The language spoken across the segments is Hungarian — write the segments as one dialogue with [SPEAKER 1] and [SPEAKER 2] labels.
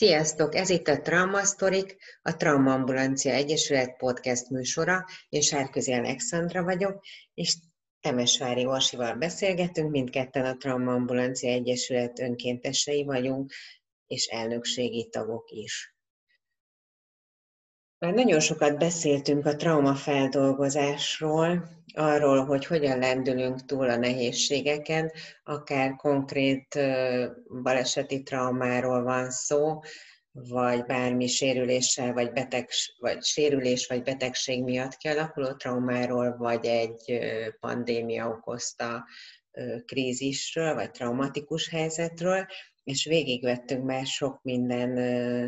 [SPEAKER 1] Sziasztok! Ez itt a Trauma Sztorik, a Trauma Ambulancia Egyesület podcast műsora. Én Sárközi Alexandra vagyok, és Temesvári Orsival beszélgetünk, mindketten a Trauma Ambulancia Egyesület önkéntesei vagyunk, és elnökségi tagok is. Már nagyon sokat beszéltünk a traumafeldolgozásról, arról, hogy hogyan lendülünk túl a nehézségeken, akár konkrét baleseti traumáról van szó, vagy bármi sérüléssel, vagy, beteg, vagy sérülés, vagy betegség miatt kialakuló traumáról, vagy egy pandémia okozta krízisről, vagy traumatikus helyzetről, és végigvettünk már sok minden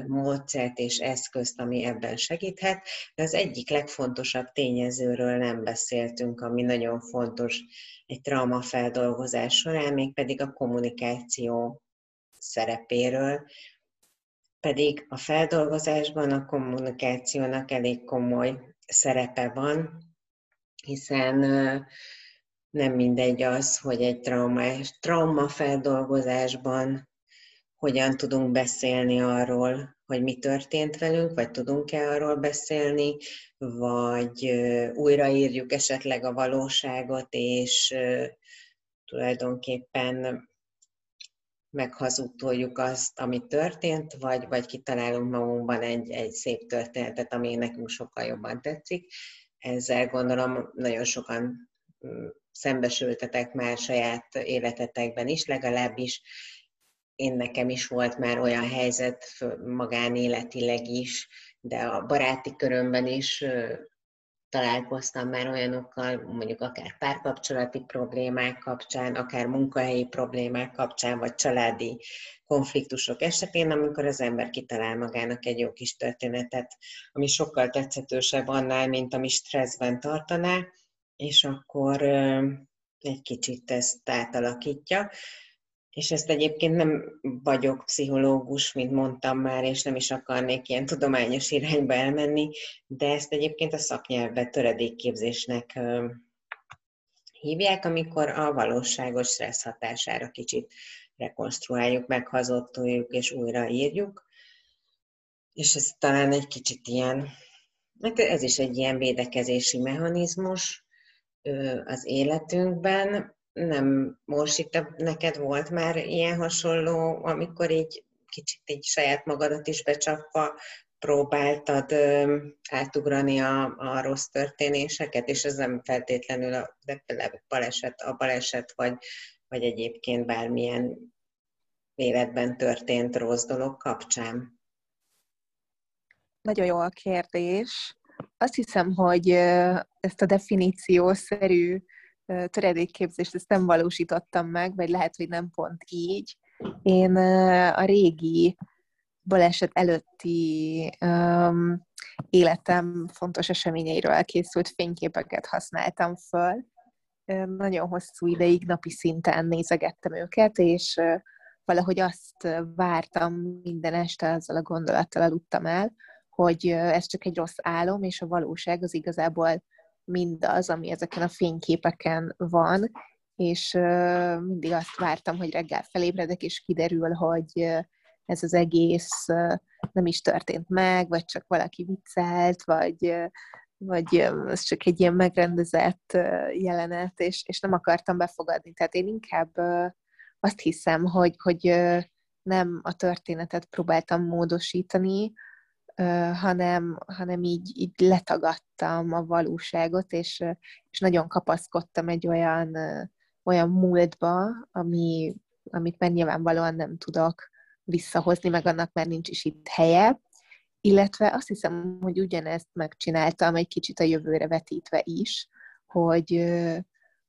[SPEAKER 1] módszert és eszközt, ami ebben segíthet, de az egyik legfontosabb tényezőről nem beszéltünk, ami nagyon fontos egy traumafeldolgozás során, mégpedig a kommunikáció szerepéről, pedig a feldolgozásban a kommunikációnak elég komoly szerepe van, hiszen nem mindegy az, hogy egy traumás, traumafeldolgozásban hogyan tudunk beszélni arról, hogy mi történt velünk, vagy tudunk-e arról beszélni, vagy újraírjuk esetleg a valóságot, és tulajdonképpen meghazudtoljuk azt, ami történt, vagy, vagy kitalálunk magunkban egy, egy szép történetet, ami nekünk sokkal jobban tetszik. Ezzel gondolom nagyon sokan mm, szembesültetek már saját életetekben is, legalábbis én nekem is volt már olyan helyzet magánéletileg is, de a baráti körömben is találkoztam már olyanokkal, mondjuk akár párkapcsolati problémák kapcsán, akár munkahelyi problémák kapcsán, vagy családi konfliktusok esetén, amikor az ember kitalál magának egy jó kis történetet, ami sokkal tetszetősebb annál, mint ami stresszben tartaná, és akkor egy kicsit ezt átalakítja és ezt egyébként nem vagyok pszichológus, mint mondtam már, és nem is akarnék ilyen tudományos irányba elmenni, de ezt egyébként a szaknyelvben töredékképzésnek hívják, amikor a valóságos stressz hatására kicsit rekonstruáljuk, meghazottoljuk és újraírjuk. És ez talán egy kicsit ilyen, hát ez is egy ilyen védekezési mechanizmus az életünkben, nem, Morsita, neked volt már ilyen hasonló, amikor így kicsit így saját magadat is becsapva próbáltad ö, átugrani a, a rossz történéseket, és ez nem feltétlenül a, de baleset, a baleset, vagy, vagy egyébként bármilyen életben történt rossz dolog kapcsán?
[SPEAKER 2] Nagyon jó a kérdés. Azt hiszem, hogy ezt a definíciószerű töredékképzést ezt nem valósítottam meg, vagy lehet, hogy nem pont így. Én a régi baleset előtti um, életem fontos eseményeiről elkészült fényképeket használtam föl. Nagyon hosszú ideig napi szinten nézegettem őket, és valahogy azt vártam minden este, azzal a gondolattal aludtam el, hogy ez csak egy rossz álom, és a valóság az igazából mindaz, ami ezeken a fényképeken van, és mindig azt vártam, hogy reggel felébredek, és kiderül, hogy ez az egész nem is történt meg, vagy csak valaki viccelt, vagy, vagy ez csak egy ilyen megrendezett jelenet, és, és nem akartam befogadni. Tehát én inkább azt hiszem, hogy, hogy nem a történetet próbáltam módosítani, hanem, hanem így, így letagadtam a valóságot, és, és nagyon kapaszkodtam egy olyan, olyan múltba, ami, amit már nyilvánvalóan nem tudok visszahozni, meg annak már nincs is itt helye. Illetve azt hiszem, hogy ugyanezt megcsináltam egy kicsit a jövőre vetítve is, hogy,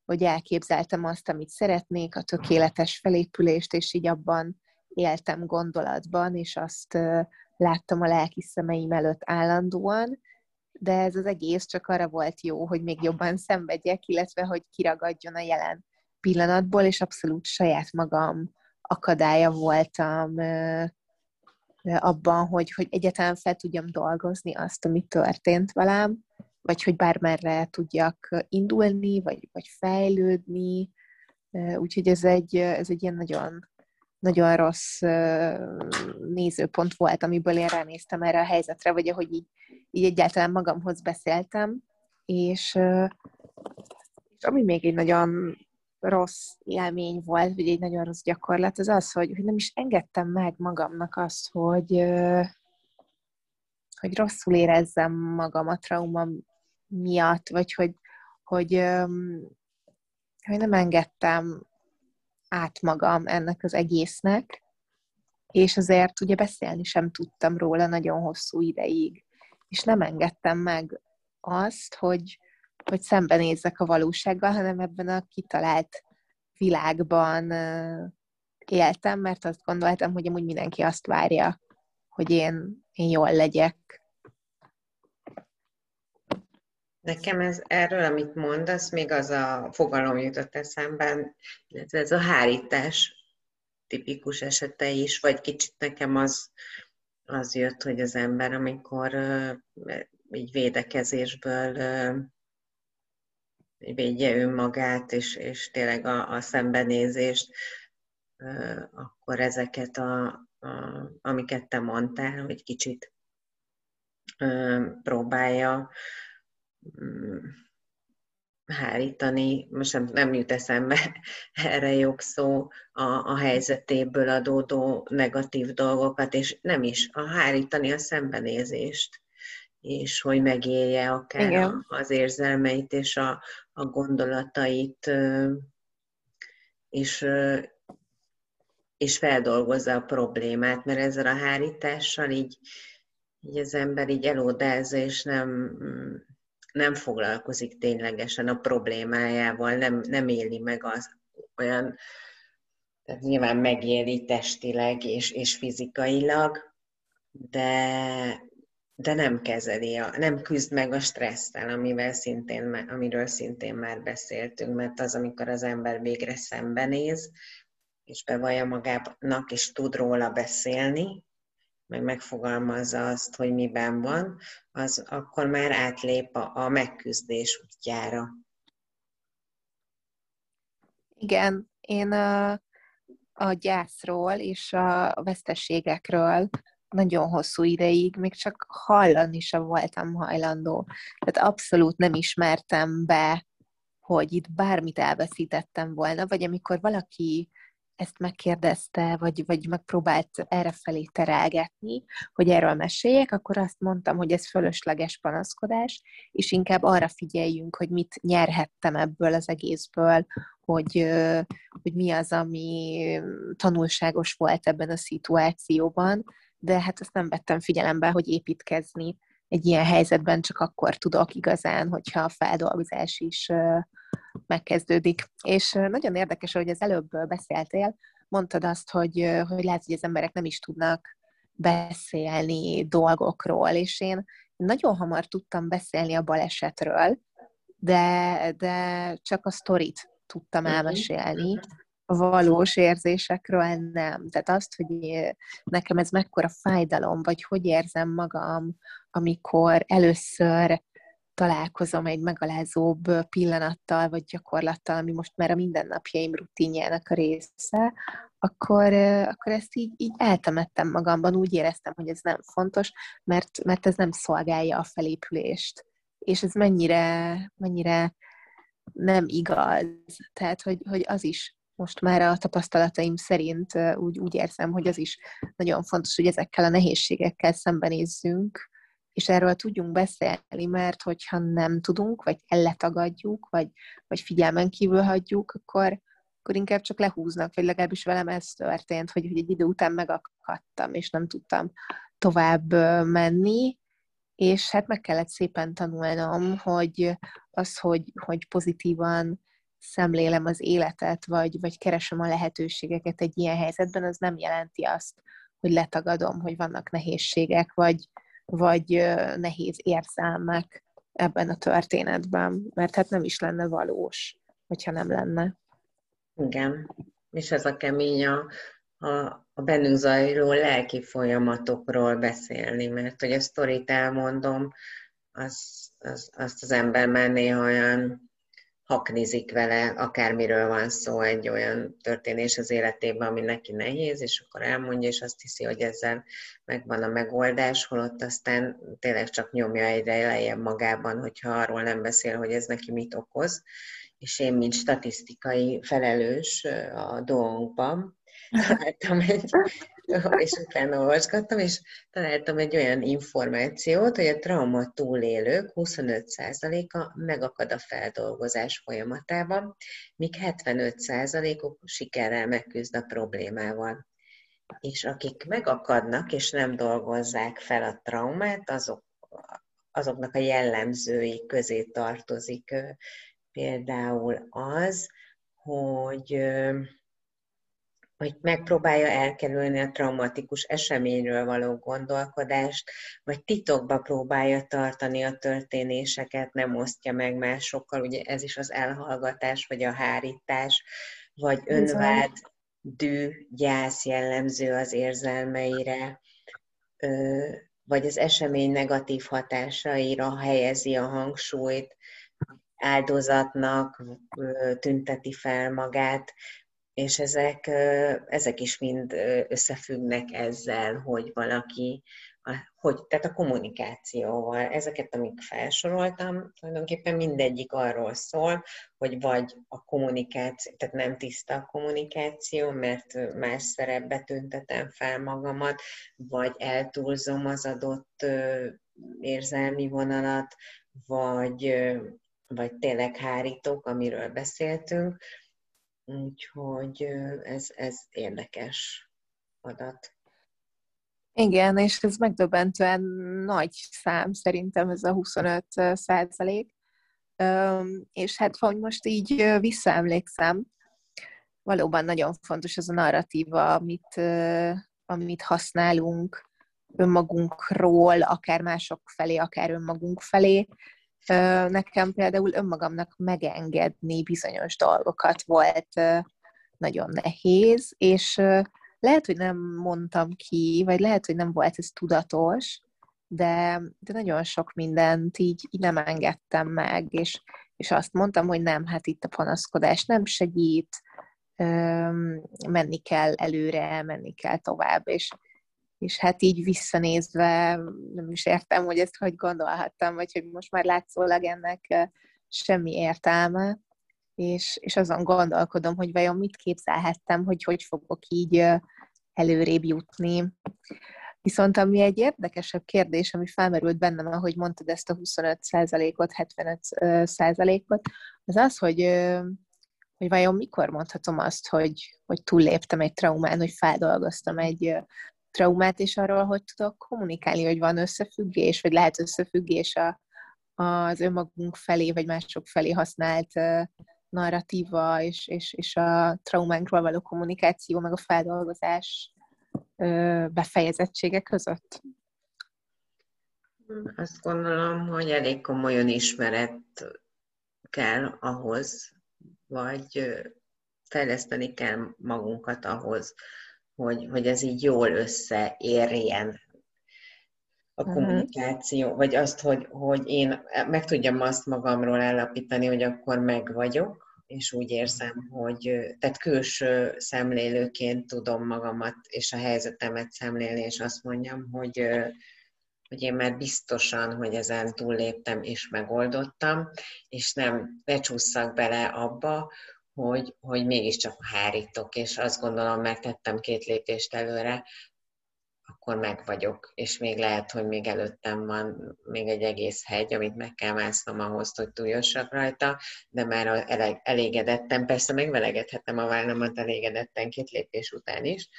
[SPEAKER 2] hogy elképzeltem azt, amit szeretnék, a tökéletes felépülést, és így abban éltem gondolatban, és azt láttam a lelki szemeim előtt állandóan, de ez az egész csak arra volt jó, hogy még jobban szenvedjek, illetve hogy kiragadjon a jelen pillanatból, és abszolút saját magam akadálya voltam abban, hogy, hogy egyáltalán fel tudjam dolgozni azt, ami történt velem, vagy hogy bármerre tudjak indulni, vagy, vagy fejlődni. Úgyhogy ez egy, ez egy ilyen nagyon nagyon rossz nézőpont volt, amiből én ránéztem erre a helyzetre, vagy ahogy így, így egyáltalán magamhoz beszéltem, és, és ami még egy nagyon rossz élmény volt, vagy egy nagyon rossz gyakorlat, az az, hogy, hogy nem is engedtem meg magamnak azt, hogy, hogy rosszul érezzem magam a trauma miatt, vagy hogy, hogy, hogy nem engedtem át magam ennek az egésznek, és azért ugye beszélni sem tudtam róla nagyon hosszú ideig, és nem engedtem meg azt, hogy, hogy szembenézzek a valósággal, hanem ebben a kitalált világban éltem, mert azt gondoltam, hogy amúgy mindenki azt várja, hogy én, én jól legyek.
[SPEAKER 1] Nekem ez erről, amit mondasz, még az a fogalom jutott eszemben, illetve ez a hárítás tipikus esete is, vagy kicsit nekem az, az jött, hogy az ember, amikor így védekezésből védje önmagát, és, és tényleg a, a szembenézést, akkor ezeket, a, a, amiket te mondtál, hogy kicsit próbálja hárítani, most nem, nem jut eszembe erre jobb szó, a, a helyzetéből adódó negatív dolgokat, és nem is, a hárítani a szembenézést, és hogy megélje akár Igen. az érzelmeit és a, a gondolatait, és, és feldolgozza a problémát, mert ezzel a hárítással így, így az ember így elódázza, és nem, mm, nem foglalkozik ténylegesen a problémájával, nem, nem éli meg az olyan, tehát nyilván megéli testileg és, és fizikailag, de, de nem kezeli, a, nem küzd meg a stresszel, amivel szintén, amiről szintén már beszéltünk, mert az, amikor az ember végre szembenéz, és bevallja magának, és tud róla beszélni, meg megfogalmazza azt, hogy miben van, az akkor már átlép a, a megküzdés útjára.
[SPEAKER 2] Igen, én a, a gyászról és a veszteségekről nagyon hosszú ideig még csak hallani sem voltam hajlandó. Tehát abszolút nem ismertem be, hogy itt bármit elveszítettem volna, vagy amikor valaki ezt megkérdezte, vagy, vagy megpróbált errefelé terelgetni, hogy erről meséljek, akkor azt mondtam, hogy ez fölösleges panaszkodás, és inkább arra figyeljünk, hogy mit nyerhettem ebből az egészből, hogy, hogy mi az, ami tanulságos volt ebben a szituációban, de hát azt nem vettem figyelembe, hogy építkezni egy ilyen helyzetben csak akkor tudok igazán, hogyha a feldolgozás is megkezdődik. És nagyon érdekes, hogy az előbb beszéltél, mondtad azt, hogy, hogy lehet, hogy az emberek nem is tudnak beszélni dolgokról, és én nagyon hamar tudtam beszélni a balesetről, de, de csak a sztorit tudtam mhm. elmesélni, valós érzésekről nem. Tehát azt, hogy nekem ez mekkora fájdalom, vagy hogy érzem magam, amikor először találkozom egy megalázóbb pillanattal, vagy gyakorlattal, ami most már a mindennapjaim rutinjának a része, akkor, akkor ezt így, így eltemettem magamban, úgy éreztem, hogy ez nem fontos, mert, mert ez nem szolgálja a felépülést. És ez mennyire, mennyire nem igaz. Tehát, hogy, hogy az is most már a tapasztalataim szerint úgy, úgy érzem, hogy az is nagyon fontos, hogy ezekkel a nehézségekkel szembenézzünk, és erről tudjunk beszélni, mert hogyha nem tudunk, vagy elletagadjuk, vagy, vagy figyelmen kívül hagyjuk, akkor, akkor inkább csak lehúznak, vagy legalábbis velem ez történt, hogy, hogy egy idő után megakadtam, és nem tudtam tovább menni, és hát meg kellett szépen tanulnom, hogy az, hogy, hogy pozitívan szemlélem az életet, vagy, vagy keresem a lehetőségeket egy ilyen helyzetben, az nem jelenti azt, hogy letagadom, hogy vannak nehézségek, vagy, vagy nehéz érzelmek ebben a történetben, mert hát nem is lenne valós, hogyha nem lenne.
[SPEAKER 1] Igen, és ez a kemény a, a, a bennünk zajló lelki folyamatokról beszélni, mert hogy a sztorit elmondom, az, az, azt az ember már néha olyan haknizik vele, akármiről van szó, egy olyan történés az életében, ami neki nehéz, és akkor elmondja, és azt hiszi, hogy ezzel megvan a megoldás, holott aztán tényleg csak nyomja egyre lejjebb magában, hogyha arról nem beszél, hogy ez neki mit okoz. És én, mint statisztikai felelős a dolgunkban, találtam egy, és utána olvasgattam, és találtam egy olyan információt, hogy a trauma túlélők 25%-a megakad a feldolgozás folyamatában, míg 75%-uk sikerrel megküzd a problémával. És akik megakadnak és nem dolgozzák fel a traumát, azok, azoknak a jellemzői közé tartozik például az, hogy hogy megpróbálja elkerülni a traumatikus eseményről való gondolkodást, vagy titokba próbálja tartani a történéseket, nem osztja meg másokkal, ugye ez is az elhallgatás, vagy a hárítás, vagy önvád, dű, gyász jellemző az érzelmeire, vagy az esemény negatív hatásaira helyezi a hangsúlyt, áldozatnak tünteti fel magát, és ezek, ezek is mind összefüggnek ezzel, hogy valaki, hogy, tehát a kommunikációval. Ezeket, amik felsoroltam, tulajdonképpen mindegyik arról szól, hogy vagy a kommunikáció, tehát nem tiszta a kommunikáció, mert más szerepbe tüntetem fel magamat, vagy eltúlzom az adott érzelmi vonalat, vagy, vagy tényleg hárítok, amiről beszéltünk, Úgyhogy ez, ez érdekes adat.
[SPEAKER 2] Igen, és ez megdöbbentően nagy szám, szerintem ez a 25 százalék. És hát, hogy most így visszaemlékszem, valóban nagyon fontos az a narratíva, amit, amit használunk önmagunkról, akár mások felé, akár önmagunk felé, Nekem például önmagamnak megengedni bizonyos dolgokat volt nagyon nehéz, és lehet, hogy nem mondtam ki, vagy lehet, hogy nem volt ez tudatos, de, de nagyon sok mindent így, így nem engedtem meg, és, és azt mondtam, hogy nem, hát itt a panaszkodás nem segít, menni kell előre, menni kell tovább, és, és hát így visszanézve nem is értem, hogy ezt hogy gondolhattam, vagy hogy most már látszólag ennek semmi értelme, és, és azon gondolkodom, hogy vajon mit képzelhettem, hogy hogy fogok így előrébb jutni. Viszont ami egy érdekesebb kérdés, ami felmerült bennem, ahogy mondtad ezt a 25%-ot, 75%-ot, az az, hogy, hogy vajon mikor mondhatom azt, hogy, hogy túlléptem egy traumán, hogy feldolgoztam egy traumát, és arról, hogy tudok kommunikálni, hogy van összefüggés, vagy lehet összefüggés a, az önmagunk felé, vagy mások felé használt narratíva, és, és, és a traumánkról való kommunikáció, meg a feldolgozás befejezettsége között?
[SPEAKER 1] Azt gondolom, hogy elég komoly önismeret kell ahhoz, vagy fejleszteni kell magunkat ahhoz, hogy, hogy ez így jól összeérjen a mhm. kommunikáció, uh-huh. vagy azt, hogy, hogy én meg tudjam azt magamról állapítani, hogy akkor meg vagyok, és úgy érzem, hogy tehát külső szemlélőként tudom magamat és a helyzetemet szemlélni, és azt mondjam, hogy, hogy én már biztosan, hogy ezen túlléptem és megoldottam, és nem becsúszszak bele abba, hogy, hogy mégiscsak hárítok, és azt gondolom, megtettem két lépést előre, akkor meg vagyok, és még lehet, hogy még előttem van még egy egész hegy, amit meg kell másznom ahhoz, hogy túljussak rajta, de már elégedettem, persze megvelegedhettem a vállamat elégedetten két lépés után is,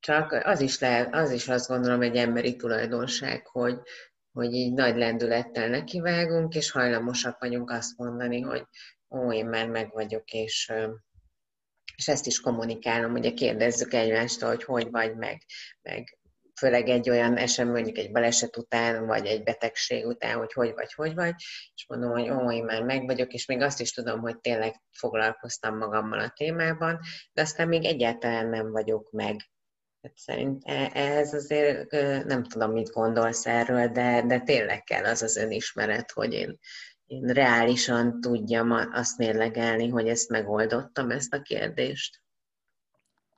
[SPEAKER 1] csak az is, lehet, az is azt gondolom egy emberi tulajdonság, hogy, hogy így nagy lendülettel nekivágunk, és hajlamosak vagyunk azt mondani, hogy ó, én már meg vagyok, és, és ezt is kommunikálom, ugye kérdezzük egymástól, hogy hogy vagy meg, meg főleg egy olyan esemény, mondjuk egy baleset után, vagy egy betegség után, hogy hogy vagy, hogy vagy, és mondom, hogy ó, én már meg vagyok, és még azt is tudom, hogy tényleg foglalkoztam magammal a témában, de aztán még egyáltalán nem vagyok meg. Hát szerint e, ez azért nem tudom, mit gondolsz erről, de, de tényleg kell az az önismeret, hogy én én reálisan tudjam azt mérlegelni, hogy ezt megoldottam, ezt a kérdést.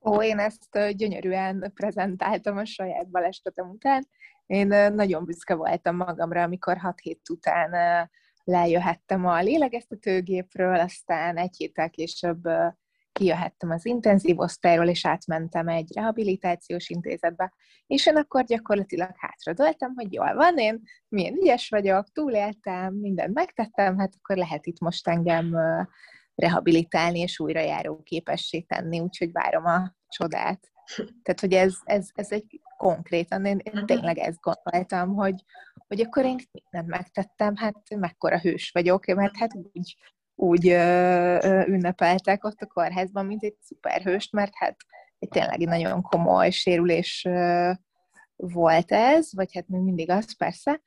[SPEAKER 2] Ó, én ezt gyönyörűen prezentáltam a saját balesetem után. Én nagyon büszke voltam magamra, amikor hat hét után lejöhettem a lélegeztetőgépről, aztán egy héttel később kijöhettem az intenzív osztályról, és átmentem egy rehabilitációs intézetbe, és én akkor gyakorlatilag hátradöltem, hogy jól van, én milyen ügyes vagyok, túléltem, mindent megtettem, hát akkor lehet itt most engem rehabilitálni és újrajáró képessé tenni, úgyhogy várom a csodát. Tehát, hogy ez, ez, ez egy konkrétan, én, én mhm. tényleg ezt gondoltam, hogy, hogy akkor én mindent megtettem, hát mekkora hős vagyok, mert hát úgy, úgy ö, ö, ünnepeltek ott a kórházban, mint egy szuperhőst, mert hát egy tényleg nagyon komoly sérülés ö, volt ez, vagy hát még mindig az persze,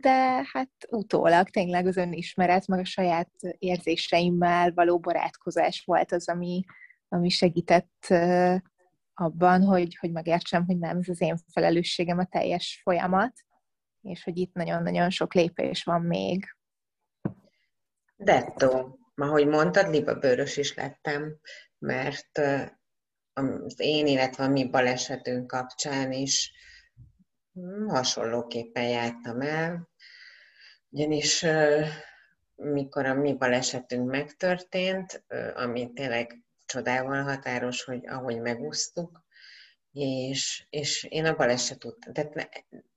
[SPEAKER 2] de hát utólag tényleg az önismeret, meg a saját érzéseimmel való barátkozás volt az, ami, ami segített abban, hogy, hogy megértsem, hogy nem ez az én felelősségem a teljes folyamat, és hogy itt nagyon-nagyon sok lépés van még.
[SPEAKER 1] Detto, ahogy mondtad, libabőrös is lettem, mert az én, illetve a mi balesetünk kapcsán is hasonlóképpen jártam el, ugyanis mikor a mi balesetünk megtörtént, ami tényleg csodával határos, hogy ahogy megúsztuk, és, és én a baleset után, tehát ne,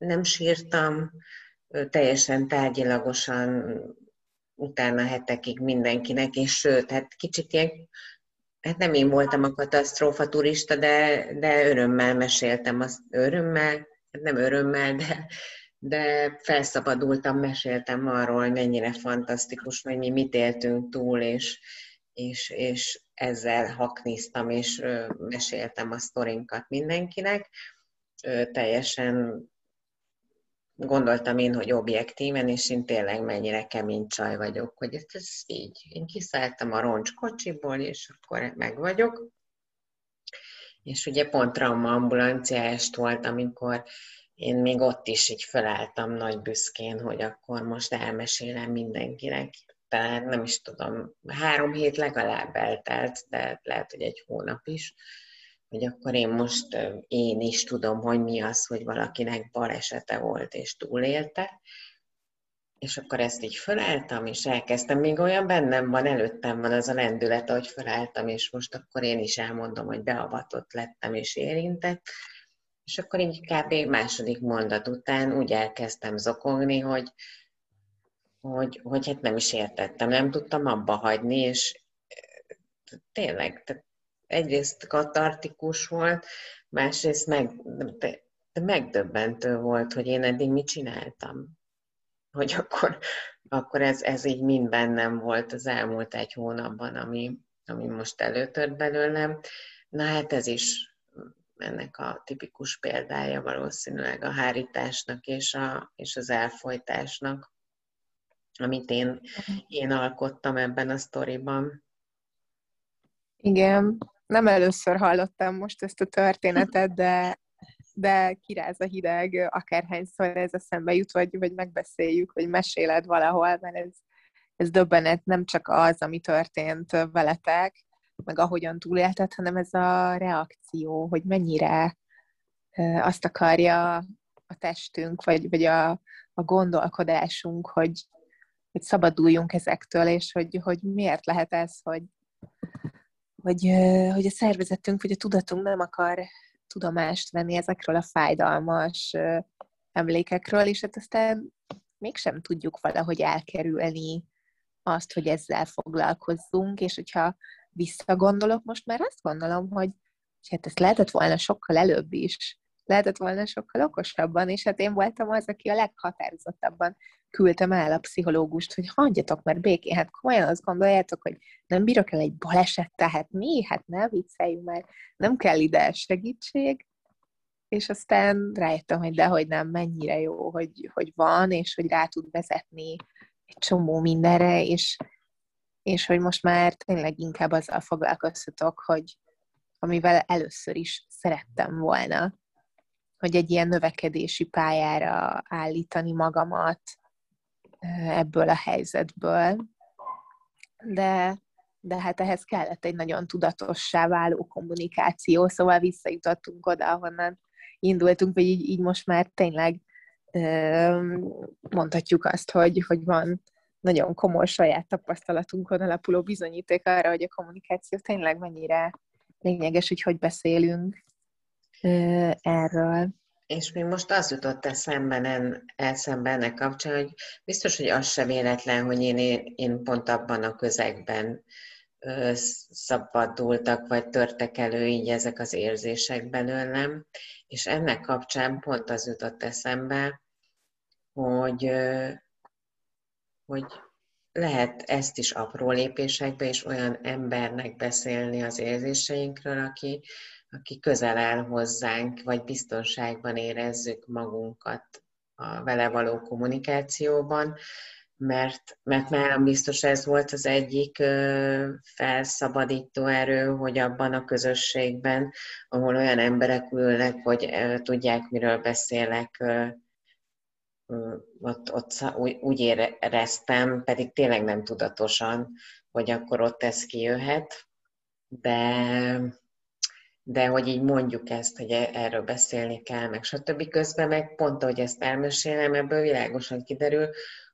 [SPEAKER 1] nem sírtam, teljesen tárgyilagosan utána hetekig mindenkinek, és sőt, hát kicsit ilyen, hát nem én voltam a katasztrófa turista, de, de örömmel meséltem, az örömmel, hát nem örömmel, de, de felszabadultam, meséltem arról, hogy mennyire fantasztikus, hogy mi mit éltünk túl, és, és, és ezzel hakniztam, és meséltem a sztorinkat mindenkinek. Teljesen gondoltam én, hogy objektíven, és én tényleg mennyire kemény csaj vagyok, hogy ez, ez így. Én kiszálltam a roncs kocsiból, és akkor meg vagyok. És ugye pont trauma-ambulanciást volt, amikor én még ott is így felálltam nagy büszkén, hogy akkor most elmesélem mindenkinek talán nem is tudom, három hét legalább eltelt, de lehet, hogy egy hónap is, hogy akkor én most én is tudom, hogy mi az, hogy valakinek balesete volt és túlélte, és akkor ezt így felálltam, és elkezdtem, még olyan bennem van, előttem van az a lendület, hogy felálltam, és most akkor én is elmondom, hogy beavatott lettem és érintett, és akkor így kb. második mondat után úgy elkezdtem zokogni, hogy hogy, hogy hát nem is értettem, nem tudtam abba hagyni, és tényleg, tehát egyrészt katartikus volt, másrészt meg, de, de megdöbbentő volt, hogy én eddig mit csináltam. Hogy akkor, akkor ez, ez így mind bennem volt az elmúlt egy hónapban, ami, ami most előtört belőlem. Na hát ez is ennek a tipikus példája valószínűleg a hárításnak és, a, és az elfolytásnak amit én, én alkottam ebben a sztoriban.
[SPEAKER 2] Igen, nem először hallottam most ezt a történetet, de, de kiráz a hideg, akárhányszor ez eszembe jut, vagy, vagy megbeszéljük, vagy meséled valahol, mert ez, ez döbbenet nem csak az, ami történt veletek, meg ahogyan túlélted, hanem ez a reakció, hogy mennyire azt akarja a testünk, vagy, vagy a, a gondolkodásunk, hogy, hogy szabaduljunk ezektől, és hogy, hogy miért lehet ez, hogy, hogy, hogy a szervezetünk, vagy a tudatunk nem akar tudomást venni ezekről a fájdalmas emlékekről, és hát aztán mégsem tudjuk valahogy elkerülni azt, hogy ezzel foglalkozzunk, és hogyha visszagondolok, most már azt gondolom, hogy, hát ezt lehetett volna sokkal előbb is, lehetett volna sokkal okosabban, és hát én voltam az, aki a leghatározottabban küldtem el a pszichológust, hogy hagyjatok már békén, hát komolyan azt gondoljátok, hogy nem bírok el egy baleset, tehát mi? Hát ne vicceljünk már, nem kell ide segítség, és aztán rájöttem, hogy dehogy nem, mennyire jó, hogy, hogy van, és hogy rá tud vezetni egy csomó mindenre, és, és hogy most már tényleg inkább azzal foglalkoztatok, hogy amivel először is szerettem volna, hogy egy ilyen növekedési pályára állítani magamat, ebből a helyzetből. De, de hát ehhez kellett egy nagyon tudatossá váló kommunikáció, szóval visszajutottunk oda, ahonnan indultunk, vagy így, így most már tényleg mondhatjuk azt, hogy, hogy van nagyon komoly saját tapasztalatunkon alapuló bizonyíték arra, hogy a kommunikáció tényleg mennyire lényeges, hogy hogy beszélünk erről.
[SPEAKER 1] És mi most az jutott eszembe, eszembe ennek kapcsán, hogy biztos, hogy az se véletlen, hogy én, én pont abban a közegben szabadultak, vagy törtek elő így ezek az érzések belőlem, és ennek kapcsán pont az jutott eszembe, hogy, hogy lehet ezt is apró lépésekbe, és olyan embernek beszélni az érzéseinkről, aki, aki közel áll hozzánk, vagy biztonságban érezzük magunkat a vele való kommunikációban, mert, mert nálam biztos ez volt az egyik felszabadító erő, hogy abban a közösségben, ahol olyan emberek ülnek, hogy tudják, miről beszélek, ott, ott úgy, úgy éreztem, pedig tényleg nem tudatosan, hogy akkor ott ez kijöhet, de, de hogy így mondjuk ezt, hogy e, erről beszélni kell, meg stb. Közben meg pont, ahogy ezt elmesélem, ebből világosan kiderül,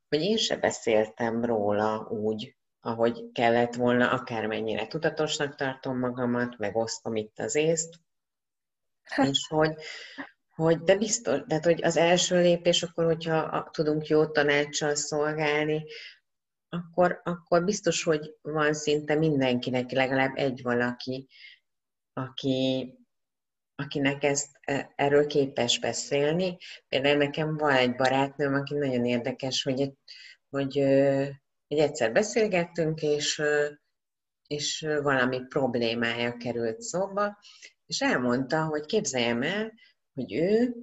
[SPEAKER 1] hogy én se beszéltem róla úgy, ahogy kellett volna, akármennyire tudatosnak tartom magamat, meg osztom itt az észt, és hogy, hogy de biztos, tehát hogy az első lépés akkor, hogyha tudunk jó tanácssal szolgálni, akkor, akkor biztos, hogy van szinte mindenkinek legalább egy valaki, aki, akinek ezt, e, erről képes beszélni. Például nekem van egy barátnőm, aki nagyon érdekes, hogy, hogy, hogy egyszer beszélgettünk, és, és valami problémája került szóba, és elmondta, hogy képzeljem el, hogy ő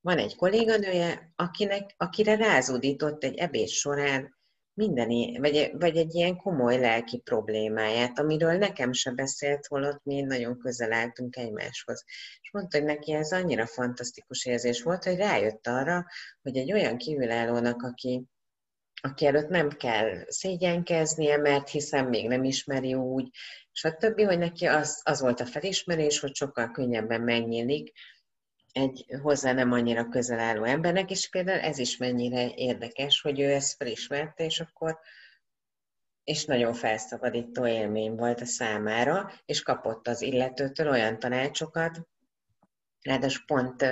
[SPEAKER 1] van egy kolléganője, akinek, akire rázódított egy ebéd során minden, vagy, vagy egy ilyen komoly lelki problémáját, amiről nekem se beszélt, holott mi nagyon közel álltunk egymáshoz. És mondta, hogy neki ez annyira fantasztikus érzés volt, hogy rájött arra, hogy egy olyan kívülállónak, aki, aki előtt nem kell szégyenkeznie, mert hiszen még nem ismeri úgy, és a többi, hogy neki az, az volt a felismerés, hogy sokkal könnyebben megnyílik egy hozzá nem annyira közel álló embernek, és például ez is mennyire érdekes, hogy ő ezt felismerte, és akkor és nagyon felszabadító élmény volt a számára, és kapott az illetőtől olyan tanácsokat, ráadásul pont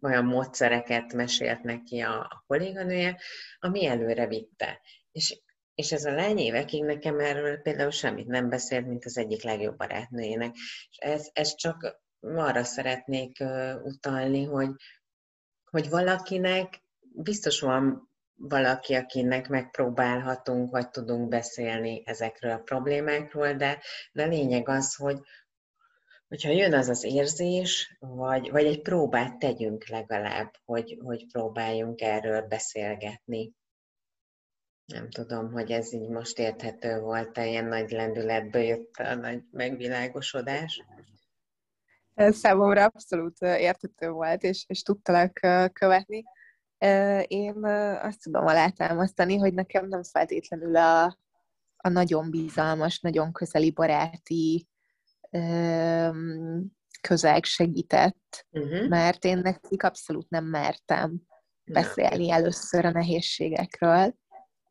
[SPEAKER 1] olyan módszereket mesélt neki a, a kolléganője, ami előre vitte. És, és ez a lány évekig nekem erről például semmit nem beszélt, mint az egyik legjobb barátnőjének. És ez, ez csak arra szeretnék utalni, hogy, hogy valakinek biztos van valaki, akinek megpróbálhatunk, vagy tudunk beszélni ezekről a problémákról, de, de lényeg az, hogy hogyha jön az az érzés, vagy, vagy egy próbát tegyünk legalább, hogy, hogy próbáljunk erről beszélgetni. Nem tudom, hogy ez így most érthető volt, ilyen nagy lendületből jött a nagy megvilágosodás
[SPEAKER 2] számomra abszolút értető volt, és, és tudtalak követni. Én azt tudom alátámasztani, hogy nekem nem feltétlenül a, a nagyon bizalmas, nagyon közeli baráti közeg segített, uh-huh. mert én nekik abszolút nem mertem beszélni először a nehézségekről,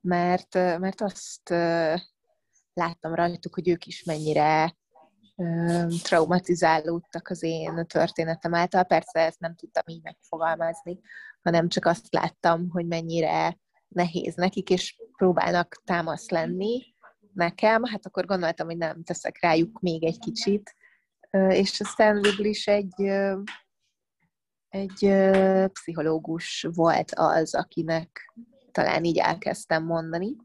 [SPEAKER 2] mert, mert azt láttam rajtuk, hogy ők is mennyire traumatizálódtak az én történetem által. Persze ezt nem tudtam így megfogalmazni, hanem csak azt láttam, hogy mennyire nehéz nekik, és próbálnak támasz lenni nekem, hát akkor gondoltam, hogy nem teszek rájuk még egy kicsit, és aztán végül is egy, egy pszichológus volt az, akinek talán így elkezdtem mondani.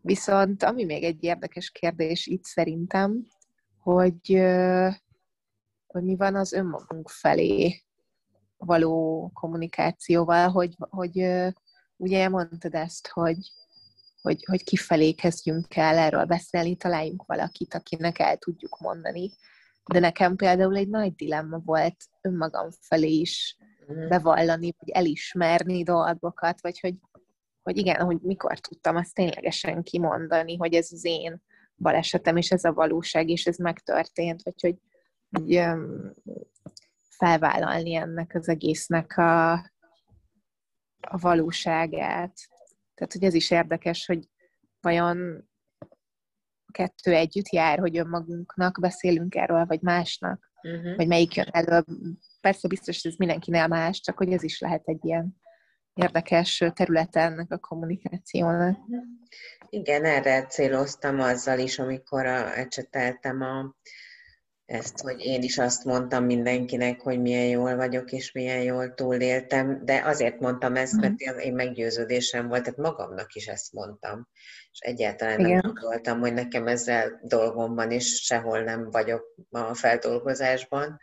[SPEAKER 2] Viszont ami még egy érdekes kérdés itt szerintem, hogy, hogy mi van az önmagunk felé való kommunikációval, hogy, hogy ugye mondtad ezt, hogy, hogy, hogy kifelé kezdjünk el erről beszélni, találjunk valakit, akinek el tudjuk mondani. De nekem például egy nagy dilemma volt önmagam felé is mhm. bevallani, vagy elismerni dolgokat, vagy hogy hogy igen, hogy mikor tudtam azt ténylegesen kimondani, hogy ez az én balesetem, és ez a valóság, és ez megtörtént, vagy hogy, hogy felvállalni ennek az egésznek a, a valóságát. Tehát, hogy ez is érdekes, hogy vajon a kettő együtt jár, hogy önmagunknak beszélünk erről, vagy másnak, uh-huh. vagy melyik jön elő. Persze biztos, hogy ez mindenkinél más, csak hogy ez is lehet egy ilyen érdekes területe ennek a kommunikációnak.
[SPEAKER 1] Igen, erre céloztam azzal is, amikor a, ecseteltem a, ezt, hogy én is azt mondtam mindenkinek, hogy milyen jól vagyok, és milyen jól túléltem, de azért mondtam ezt, mert mhm. én meggyőződésem volt, tehát magamnak is ezt mondtam, és egyáltalán Igen. nem gondoltam, hogy nekem ezzel dolgom van, és sehol nem vagyok a feldolgozásban,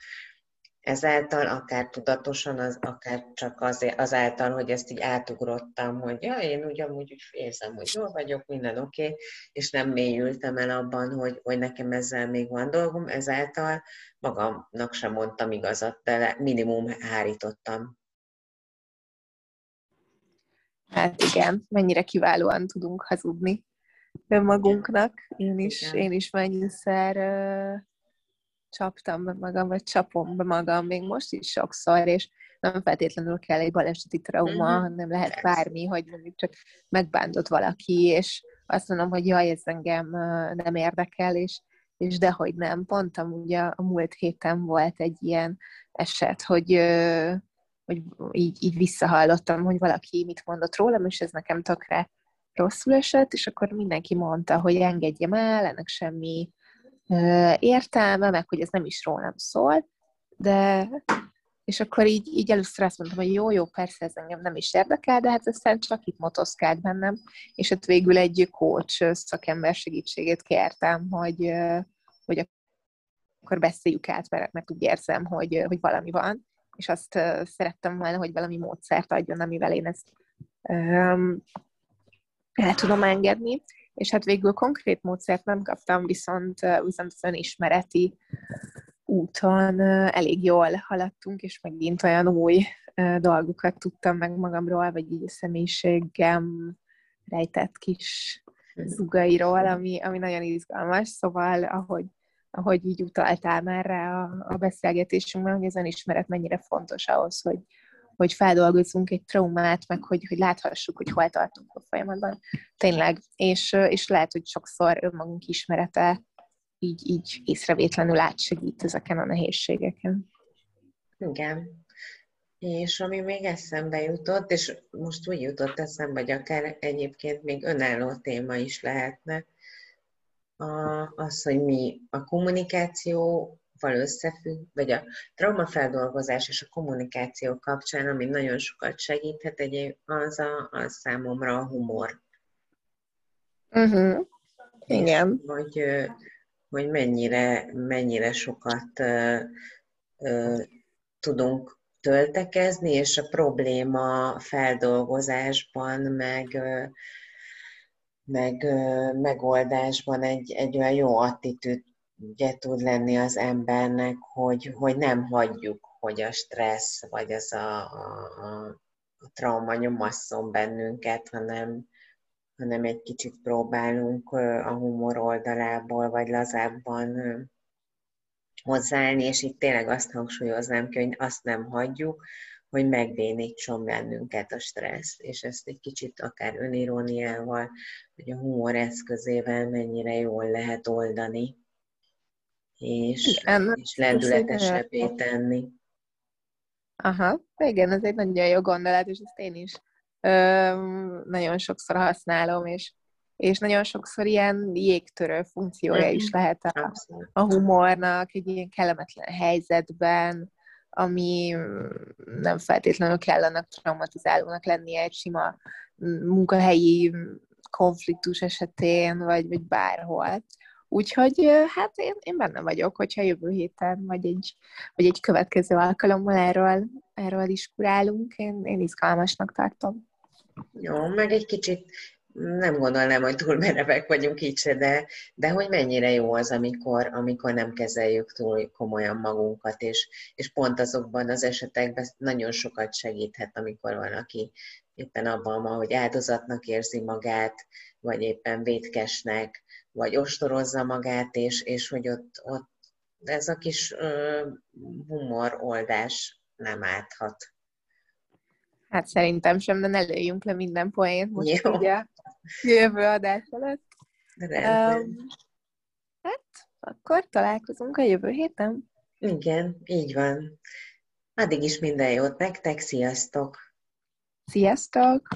[SPEAKER 1] ezáltal akár tudatosan, az, akár csak az, azáltal, hogy ezt így átugrottam, hogy ja, én ugyanúgy úgy érzem, hogy jól vagyok, minden oké, okay, és nem mélyültem el abban, hogy, hogy nekem ezzel még van dolgom, ezáltal magamnak sem mondtam igazat, de minimum hárítottam.
[SPEAKER 2] Hát igen, mennyire kiválóan tudunk hazudni önmagunknak. Én is, én is mennyiszer csaptam be magam, vagy csapom be magam még most is sokszor, és nem feltétlenül kell egy baleseti trauma, uh-huh. hanem lehet bármi, hogy mondjuk csak megbántott valaki, és azt mondom, hogy jaj, ez engem nem érdekel, és, és dehogy nem. Pont amúgy a, a múlt héten volt egy ilyen eset, hogy, hogy így, így visszahallottam, hogy valaki mit mondott rólam, és ez nekem tökre rosszul esett, és akkor mindenki mondta, hogy engedjem el, ennek semmi értelme, meg hogy ez nem is rólam szól, de és akkor így, így először azt mondtam, hogy jó, jó, persze ez engem nem is érdekel, de hát aztán csak itt motoszkált bennem, és ott végül egy coach szakember segítségét kértem, hogy, hogy akkor beszéljük át, mert, mert úgy érzem, hogy, hogy valami van, és azt szerettem volna, hogy valami módszert adjon, amivel én ezt um, el tudom engedni és hát végül konkrét módszert nem kaptam, viszont, viszont az önismereti úton elég jól haladtunk, és megint olyan új dolgokat tudtam meg magamról, vagy így a személyiségem rejtett kis zugairól, ami, ami nagyon izgalmas, szóval ahogy, ahogy így utaltál erre a, a beszélgetésünkben, hogy az önismeret mennyire fontos ahhoz, hogy, hogy feldolgozzunk egy traumát, meg hogy, hogy láthassuk, hogy hol tartunk a folyamatban. Tényleg. És, és lehet, hogy sokszor önmagunk ismerete így, így észrevétlenül átsegít ezeken a nehézségeken.
[SPEAKER 1] Igen. És ami még eszembe jutott, és most úgy jutott eszembe, hogy akár egyébként még önálló téma is lehetne, az, hogy mi a kommunikáció összefügg, vagy a traumafeldolgozás és a kommunikáció kapcsán, ami nagyon sokat segíthet, egy, az, a, az számomra a humor.
[SPEAKER 2] Uh-huh. Igen.
[SPEAKER 1] És, hogy, hogy mennyire, mennyire sokat uh, uh, tudunk töltekezni, és a probléma feldolgozásban, meg, uh, meg megoldásban egy, egy olyan jó attitűd ugye tud lenni az embernek, hogy, hogy nem hagyjuk, hogy a stressz vagy az a, a, a trauma nyomasszon bennünket, hanem, hanem egy kicsit próbálunk a humor oldalából, vagy lazábban hozzáállni, és itt tényleg azt hangsúlyoznám ki, hogy azt nem hagyjuk, hogy megbénítson bennünket a stressz, és ezt egy kicsit akár öniróniával, vagy a humor eszközével mennyire jól lehet oldani és, igen, és lendületesebbé tenni.
[SPEAKER 2] Aha, igen, ez egy nagyon jó gondolat, és ezt én is ö, nagyon sokszor használom, és, és nagyon sokszor ilyen jégtörő funkciója is lehet a, a humornak, egy ilyen kellemetlen helyzetben, ami nem feltétlenül kell annak traumatizálónak lennie egy sima munkahelyi konfliktus esetén, vagy, vagy bárhol. Úgyhogy hát én, én benne vagyok, hogyha jövő héten, vagy egy, vagy egy következő alkalommal erről, erről is kurálunk, én, én izgalmasnak tartom.
[SPEAKER 1] Jó, meg egy kicsit nem gondolnám, hogy túl merevek vagyunk így se, de, de hogy mennyire jó az, amikor, amikor nem kezeljük túl komolyan magunkat, és, és pont azokban az esetekben nagyon sokat segíthet, amikor valaki éppen abban van, hogy áldozatnak érzi magát, vagy éppen vétkesnek, vagy ostorozza magát, és, és hogy ott, ott ez a kis uh, humor oldás nem áthat.
[SPEAKER 2] Hát szerintem sem, de ne lőjünk le minden poént most Jó. ugye jövő adás előtt. Um, hát, akkor találkozunk a jövő héten.
[SPEAKER 1] Igen, így van. Addig is minden jót nektek, sziasztok!
[SPEAKER 2] Sziasztok!